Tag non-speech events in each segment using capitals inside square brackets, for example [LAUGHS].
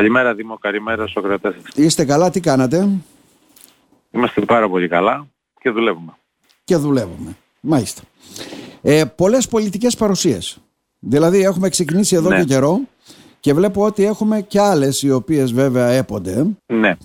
Καλημέρα Δήμο, καλημέρα Σοκρατές. Είστε καλά, τι κάνατε; Είμαστε πάρα πολύ καλά και δουλεύουμε. Και δουλεύουμε. Μάλιστα. Ε, πολλές πολιτικές παρουσίες. Δηλαδή έχουμε ξεκινήσει εδώ Ναι. και καιρό και βλέπω ότι έχουμε και άλλες οι οποίες βέβαια έπονται. Ναι.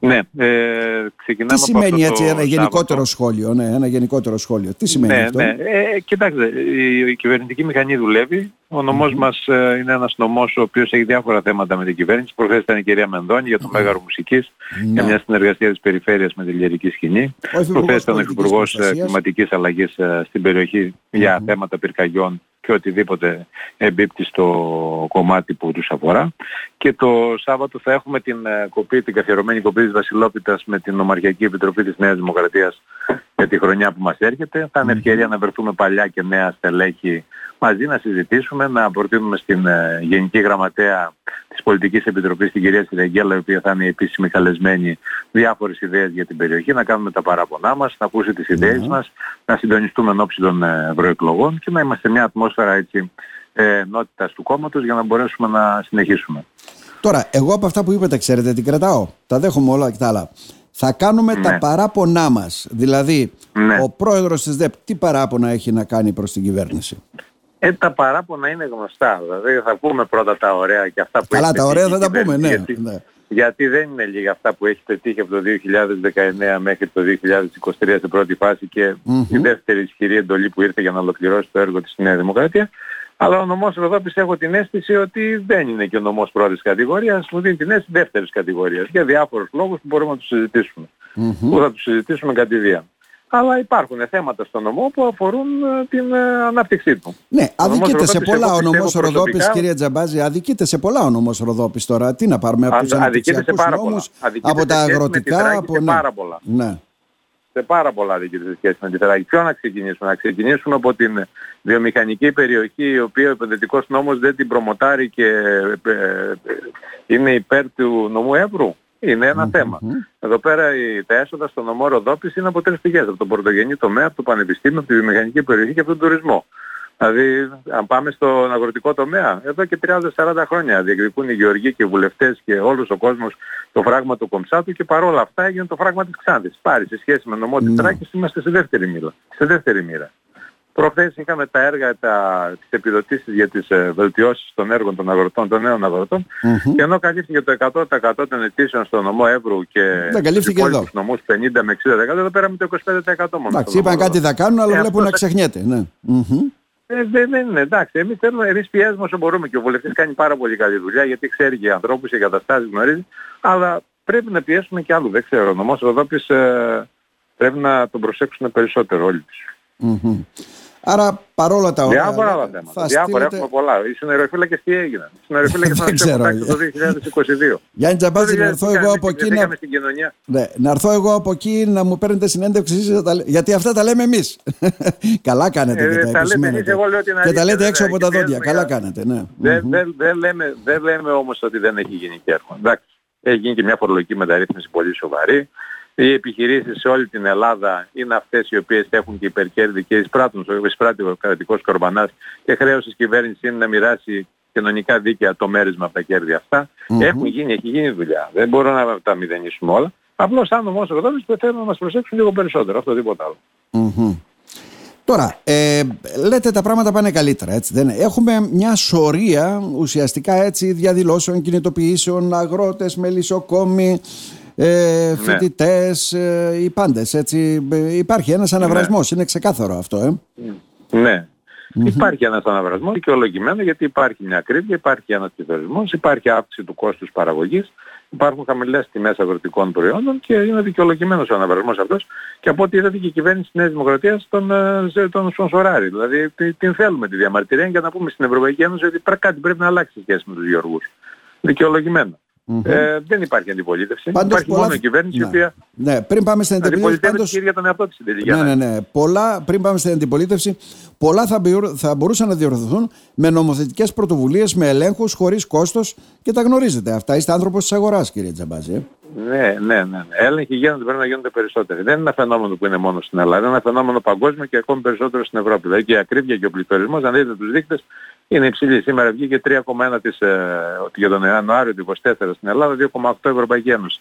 Ναι, ε, ξεκινάμε Τι σημαίνει από αυτό έτσι το ένα γενικότερο Σάββατο. σχόλιο, ναι, ένα γενικότερο σχόλιο. Τι σημαίνει Ναι, αυτό; ναι. Ε, κοιτάξτε, η, η κυβερνητική μηχανή δουλεύει. Ο νομος μας ε, είναι ένας νομός ο οποίος έχει διάφορα θέματα με την κυβέρνηση. Προχθές ήταν η κυρία Μενδώνη για το Μέγαρο Μουσικής για Ναι. μια συνεργασία της περιφέρειας με τη λιερική σκηνή. Ο Υφυπουργός Προχθές ήταν ο Πολιτικής Υπουργός ε, Προστασίας. Κλιματικής Αλλαγής ε, στην περιοχή για θέματα πυρκαγιών και οτιδήποτε εμπίπτει στο κομμάτι που τους αφορά. Και το Σάββατο θα έχουμε την ε, κοπή, την καθιερωμένη κοπή της Βασιλόπιτας με την Ομαρχιακή Επιτροπή της Νέας Δημοκρατίας για τη χρονιά που μας έρχεται. Θα είναι ευκαιρία να βρεθούμε παλιά και νέα στελέχη μαζί να συζητήσουμε, να προτείνουμε στην ε, Γενική Γραμματέα της Πολιτικής Επιτροπής, την κυρία Σιρεγγέλα, η οποία θα είναι η επίσημη καλεσμένη, διάφορες ιδέες για την περιοχή, να κάνουμε τα παράπονά μας, να ακούσει τις ιδέες μας, να συντονιστούμε εν ώψη των ε, ευρωεκλογών και να είμαστε σε μια ατμόσφαιρα έτσι, ε, ενότητας του κόμματος για να μπορέσουμε να συνεχίσουμε. Τώρα, εγώ από αυτά που είπατε, ξέρετε τι κρατάω; Τα δέχομαι όλα και τα άλλα. Θα κάνουμε τα Ναι. παράπονά μας. Δηλαδή, Ναι. ο πρόεδρος της ΔΕΠ τι παράπονα έχει να κάνει προς την κυβέρνηση; Ε, τα παράπονα είναι γνωστά. Δηλαδή θα πούμε πρώτα τα ωραία και αυτά που Καλά, έχει τα ωραία πετύχει θα η τα πούμε, ναι. κυβέρνηση, ναι. Γιατί, γιατί δεν είναι λίγα αυτά που έχει πετύχει από το 2019 μέχρι το 2023 στην πρώτη φάση και Μμμ. η δεύτερη ισχυρή εντολή που ήρθε για να ολοκληρώσει το έργο της στη Νέα Δημοκρατία. Αλλά ο νομός Ροδόπης έχω την αίσθηση ότι δεν είναι και ο νομός πρώτης κατηγορίας, μου δίνει την αίσθηση δεύτερης κατηγορίας για διάφορους λόγους που μπορούμε να τους συζητήσουμε. Μμμ. Που θα τους συζητήσουμε κατηδίαν. Αλλά υπάρχουν θέματα στο νομό που αφορούν ε, την ε, ανάπτυξή του. Ναι, Ο νομός αδικείται σε Ροδόπης, πολλά εγώ ο πιστεύω νομός Ροδόπης, προσωπικά- κύριε Τζαμπάζη, αδικείται σε πολλά ο νομός Ροδόπης τώρα. Τι να πάρουμε από Αν- τους αδικείται σε αναπτυξιακούς πάρα πολλά. νόμους, Αδικείται από σε τα σχέση με τη αγροτικά, Θράκη από... σε ναι. πάρα πολλά. Ναι. σε πάρα πολλά δίκαια σε σχέση με τη Θεράκη. Ποιο να ξεκινήσουμε; Να ξεκινήσουμε από την βιομηχανική περιοχή η οποία ο επενδυτικός νόμος δεν την προμοτάρει και ε, ε, είναι υπέρ του νομού Εύρου; Είναι ένα θέμα. Εδώ πέρα οι, τα έσοδα στο νομό Ροδόπης είναι από τρεις πηγές. Από τον πρωτογενή τομέα, από το πανεπιστήμιο, από τη βιομηχανική περιοχή και από τον τουρισμό. Δηλαδή, αν πάμε στον αγροτικό τομέα, εδώ και 30-40 χρόνια διεκδικούν οι γεωργοί και οι βουλευτές και όλος ο κόσμος το φράγμα του Κομψάτου και παρόλα αυτά έγινε το φράγμα της Ξάνθης. Πάρει σε σχέση με νομό της Ναι. Θράκης είμαστε σε δεύτερη μοίρα. Σε δεύτερη μοίρα. Προχθές είχαμε τα έργα, τα, τις επιδοτήσεις για τις ε, βελτιώσεις των έργων των αγροτών, των νέων αγροτών Μμμ. και ενώ καλύφθηκε το 100% των αιτήσεων στο νομό Εύρου και Δεν καλύφθηκε στους εδώ. υπόλοιπους νομούς 50 με 60% εδώ πέρα με το 25% μόνο. Εντάξει, στο είπαν νομό κάτι θα κάνουν, αλλά Ε, βλέπουν αυτό να θα- ξεχνιέται. Ναι. Μμμ. ε, δεν, δεν είναι, εντάξει. Εμείς θέλουμε, εμείς πιέζουμε όσο μπορούμε και ο βουλευτής κάνει πάρα πολύ καλή δουλειά γιατί ξέρει και ανθρώπους και καταστάσεις γνωρίζει, αλλά πρέπει να πιέσουμε και άλλου, δεν ξέρω. Ο νομός Ροδόπης ε, πρέπει να τον προσέξουν περισσότερο όλοι τους. Μμμ. Άρα παρόλα τα ωραία. Διάφορα άλλα λέτε, θέματα. θα Διάφορα στείλετε- έχουμε πολλά. Οι συνεργοφύλακες τι έγιναν; Οι συνεργοφύλακες Δεν μας ξέρω. έχουν το 2022. Γιάννη Τζαμπάζη, να Το έρθω εγώ από εκεί να... Πήγαμε στην κοινωνία. Ναι, να έρθω εγώ από εκεί να μου παίρνετε συνέντευξη εσείς να τα λέ- γιατί αυτά τα λέμε εμείς. [LAUGHS] Καλά κάνετε Ε, και τα τα λέτε επισημαίνετε. εσείς, εγώ λέω την Και τα αλήθεια, λέτε βέβαια, έξω από και τα δόντια. πιέζουμε Καλά για- κάνετε, ναι. Δεν, Μμμ. δεν, δεν, λέμε, δεν λέμε όμως ότι δεν έχει γίνει και έργο. Εντάξει, έχει γίνει και μια φορολογική μεταρρύθμιση πολύ σοβαρή. Οι επιχειρήσεις σε όλη την Ελλάδα είναι αυτές οι οποίες έχουν και υπερκέρδη και εισπράττουν, εισπράττει ο κρατικός κορμπανάς και χρέος της κυβέρνησης είναι να μοιράσει κοινωνικά δίκαια το μέρισμα από τα κέρδη αυτά. Μμμ. Έχουν γίνει, έχει γίνει δουλειά. Δεν μπορούμε να τα μηδενίσουμε όλα. Απλώς αν όμως ο Ροδόπης θέλουν να μας προσέξουν λίγο περισσότερο, αυτό τίποτα άλλο. Μμμ. Τώρα, ε, λέτε τα πράγματα πάνε καλύτερα, έτσι δεν είναι; Έχουμε μια σωρία ουσιαστικά έτσι διαδηλώσεων, κινητοποιήσεων, αγρότες, μελισσοκόμοι, ε, φοιτητές, ε, οι πάντες, έτσι. Ε, Υπάρχει ένας αναβρασμός, είναι ξεκάθαρο αυτό, ε. Ναι. Υπάρχει ένας αναβρασμός δικαιολογημένο γιατί υπάρχει μια ακρίβεια, υπάρχει ένας πληθωρισμός, υπάρχει αύξηση του κόστους παραγωγής, υπάρχουν χαμηλές τιμές αγροτικών προϊόντων και είναι δικαιολογημένος ο αναβρασμός αυτός και από ό,τι είδατε και η κυβέρνηση της Νέας Δημοκρατίας τον, ε, τον σπονσοράρει. Δηλαδή τι- την θέλουμε τη διαμαρτυρία για να πούμε στην Ευρωπαϊκή Ένωση ότι πρέ- κάτι πρέπει να αλλάξει σε σχέση με τους γεωργούς. Δικαιολογημένο. Ε, δεν υπάρχει αντιπολίτευση. Πάντως υπάρχει πολλά- μόνο η κυβέρνηση η ναι. οποία Ναι, πριν πάμε στην αντιπολίτευση, αντιπολιτεύεται πάντως... και ίδια τον εαυτό της στην τελική Ναι, ναι, ανάλυση. ναι. Πολλά, πριν πάμε στην αντιπολίτευση, πολλά θα, μπιου- θα μπορούσαν να διορθωθούν με νομοθετικές πρωτοβουλίες, με ελέγχους, χωρίς κόστος και τα γνωρίζετε αυτά. Είστε άνθρωπος της αγοράς, κύριε Τζαμπάζη. ε. Ναι, ναι, ναι. ναι. Έλεγχοι γίνονται, πρέπει να γίνονται περισσότεροι. Δεν είναι ένα φαινόμενο που είναι μόνο στην Ελλάδα, είναι ένα φαινόμενο παγκόσμιο και ακόμη περισσότερο στην Ευρώπη. Δηλαδή και η ακρίβεια και ο πληθωρισμός, αν δείτε τους δείκτες, είναι υψηλή. Σήμερα βγήκε 3,1 της, ε, για τον Ιανουάριο του 24 στην Ελλάδα, 2,8 Ευρωπαϊκή Ένωση.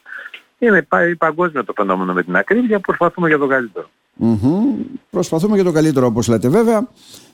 Είναι παγκόσμιο το φαινόμενο με την ακρίβεια, προσπαθούμε για το καλύτερο. Mm-hmm. Προσπαθούμε για το καλύτερο όπως λέτε. Βέβαια,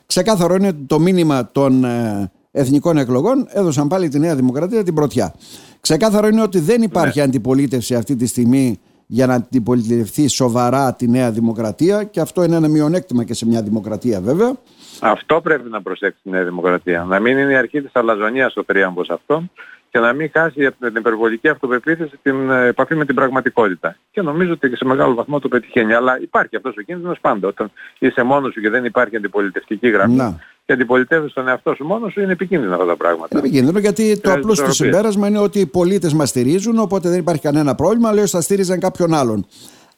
ξεκάθαρο είναι το μήνυμα των ε, εθνικών εκλογών έδωσαν πάλι τη Νέα Δημοκρατία την πρωτιά. Ξεκάθαρο είναι ότι δεν υπάρχει ναι. αντιπολίτευση αυτή τη στιγμή για να αντιπολιτευτεί σοβαρά τη Νέα Δημοκρατία και αυτό είναι ένα μειονέκτημα και σε μια δημοκρατία βέβαια. Αυτό πρέπει να προσέξει η Νέα Δημοκρατία. Να μην είναι η αρχή της αλαζονίας ο τρίαμβος αυτό και να μην χάσει από την υπερβολική αυτοπεποίθηση την ε, επαφή με την πραγματικότητα. Και νομίζω ότι και σε μεγάλο βαθμό το πετυχαίνει. Αλλά υπάρχει αυτός ο κίνδυνος πάντα. Όταν είσαι μόνος σου και δεν υπάρχει αντιπολιτευτική γραμμή να. και αντιπολιτεύεις τον εαυτό σου μόνος σου είναι επικίνδυνο αυτά τα πράγματα. Είναι επικίνδυνο γιατί το απλό στο συμπέρασμα είναι ότι οι πολίτες μας στηρίζουν οπότε δεν υπάρχει κανένα πρόβλημα. Λέω θα στήριζαν κάποιον άλλον.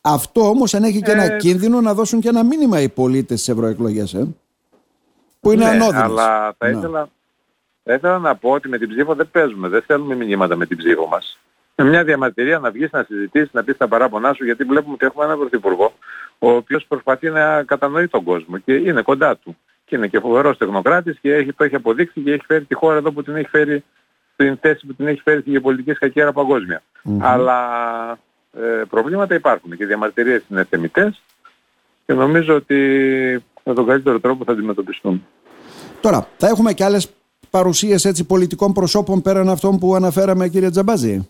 Αυτό όμως ανέχει και ένα ε, κίνδυνο να δώσουν και ένα μήνυμα οι πολίτες στις ευρωεκλογές. Ε; Που είναι ναι, Αλλά θα ήθελα, θα ήθελα να πω ότι με την ψήφο δεν παίζουμε, δεν θέλουμε μηνύματα με την ψήφο μας. Με μια διαμαρτυρία να βγεις να συζητήσεις, να πεις τα παράπονά σου, γιατί βλέπουμε ότι έχουμε έναν πρωθυπουργό, ο οποίος προσπαθεί να κατανοεί τον κόσμο και είναι κοντά του. Και είναι και φοβερός τεχνοκράτης και έχει, το έχει αποδείξει και έχει φέρει τη χώρα εδώ που την έχει φέρει στην θέση που την έχει φέρει στη γεωπολιτική σκακέρα παγκόσμια. Mm-hmm. Αλλά ε, προβλήματα υπάρχουν και οι διαμαρτυρίες είναι θεμητές και νομίζω ότι με τον καλύτερο τρόπο θα αντιμετωπιστούν. Τώρα, θα έχουμε και άλλες παρουσίες έτσι πολιτικών προσώπων πέραν αυτών που αναφέραμε κύριε Τζαμπάζη;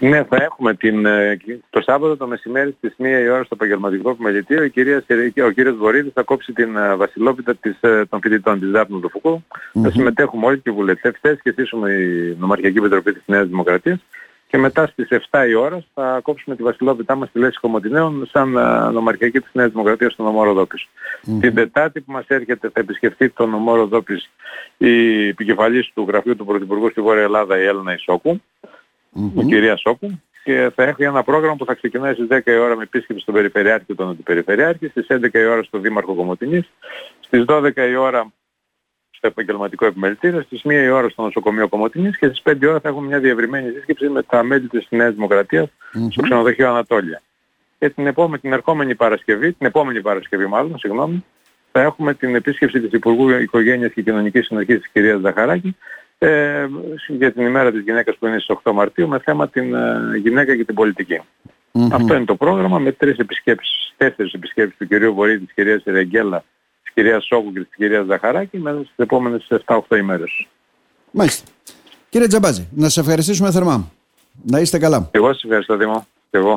Ναι, θα έχουμε την, ε, το Σάββατο το μεσημέρι στις 1 η ώρα στο επαγγελματικό επιμελητήριο η κυρία, ο κύριος Βορύδης θα κόψει την ε, βασιλόπιτα της, ε, των φοιτητών της Δάπνου του Φουκού. Mm-hmm. Θα συμμετέχουμε όλοι και οι βουλευτές και στήσουμε η Νομαρχιακή Επιτροπή της Νέας Δημοκρατίας και μετά στις 7 η ώρα θα κόψουμε τη βασιλόπιτά μας στη Λέση Κομωτινέων σαν νομαρχιακή της Νέας Δημοκρατίας στον νομό Ροδόπης. Mm-hmm. Την Τετάρτη που μας έρχεται θα επισκεφτεί τον νομό Ροδόπης η επικεφαλής του γραφείου του Πρωθυπουργού στη Βόρεια Ελλάδα η Έλληνα Ισόκου, mm-hmm. η κυρία Σόκου και θα έχει ένα πρόγραμμα που θα ξεκινάει στις 10 η ώρα με επίσκεψη στον Περιφερειάρχη και τον Αντιπεριφερειάρχη, στις 11 η ώρα στο Δήμαρχο Κομωτινής, στις 12 η ώρα στο επαγγελματικό επιμελητήριο, στις 1 η ώρα στο νοσοκομείο Κομωτινής και στις 5 η ώρα θα έχουμε μια διευρυμένη σύσκεψη με τα μέλη της Νέας Δημοκρατίας mm-hmm. στο ξενοδοχείο Ανατόλια. Και την επόμενη, την ερχόμενη Παρασκευή, την επόμενη Παρασκευή μάλλον, συγγνώμη, θα έχουμε την επίσκεψη της Υπουργού Οικογένειας και Κοινωνικής Συνοχής της κυρίας Ζαχαράκη ε, για την ημέρα της γυναίκας που είναι στις 8 Μαρτίου με θέμα την ε, γυναίκα και την πολιτική. Mm-hmm. Αυτό είναι το πρόγραμμα με τρεις επισκέψεις, τέσσερις επισκέψεις του κυρίου Βορύδη, της κυρίας Ρεγγέλα κυρία Σόκου και της κυρίας Ζαχαράκη μέσα στις επόμενες 7-8 ημέρες. Μάλιστα. Κύριε Τζαμπάζη, να σας ευχαριστήσουμε θερμά. Να είστε καλά. Εγώ σας ευχαριστώ Δήμο. εγώ.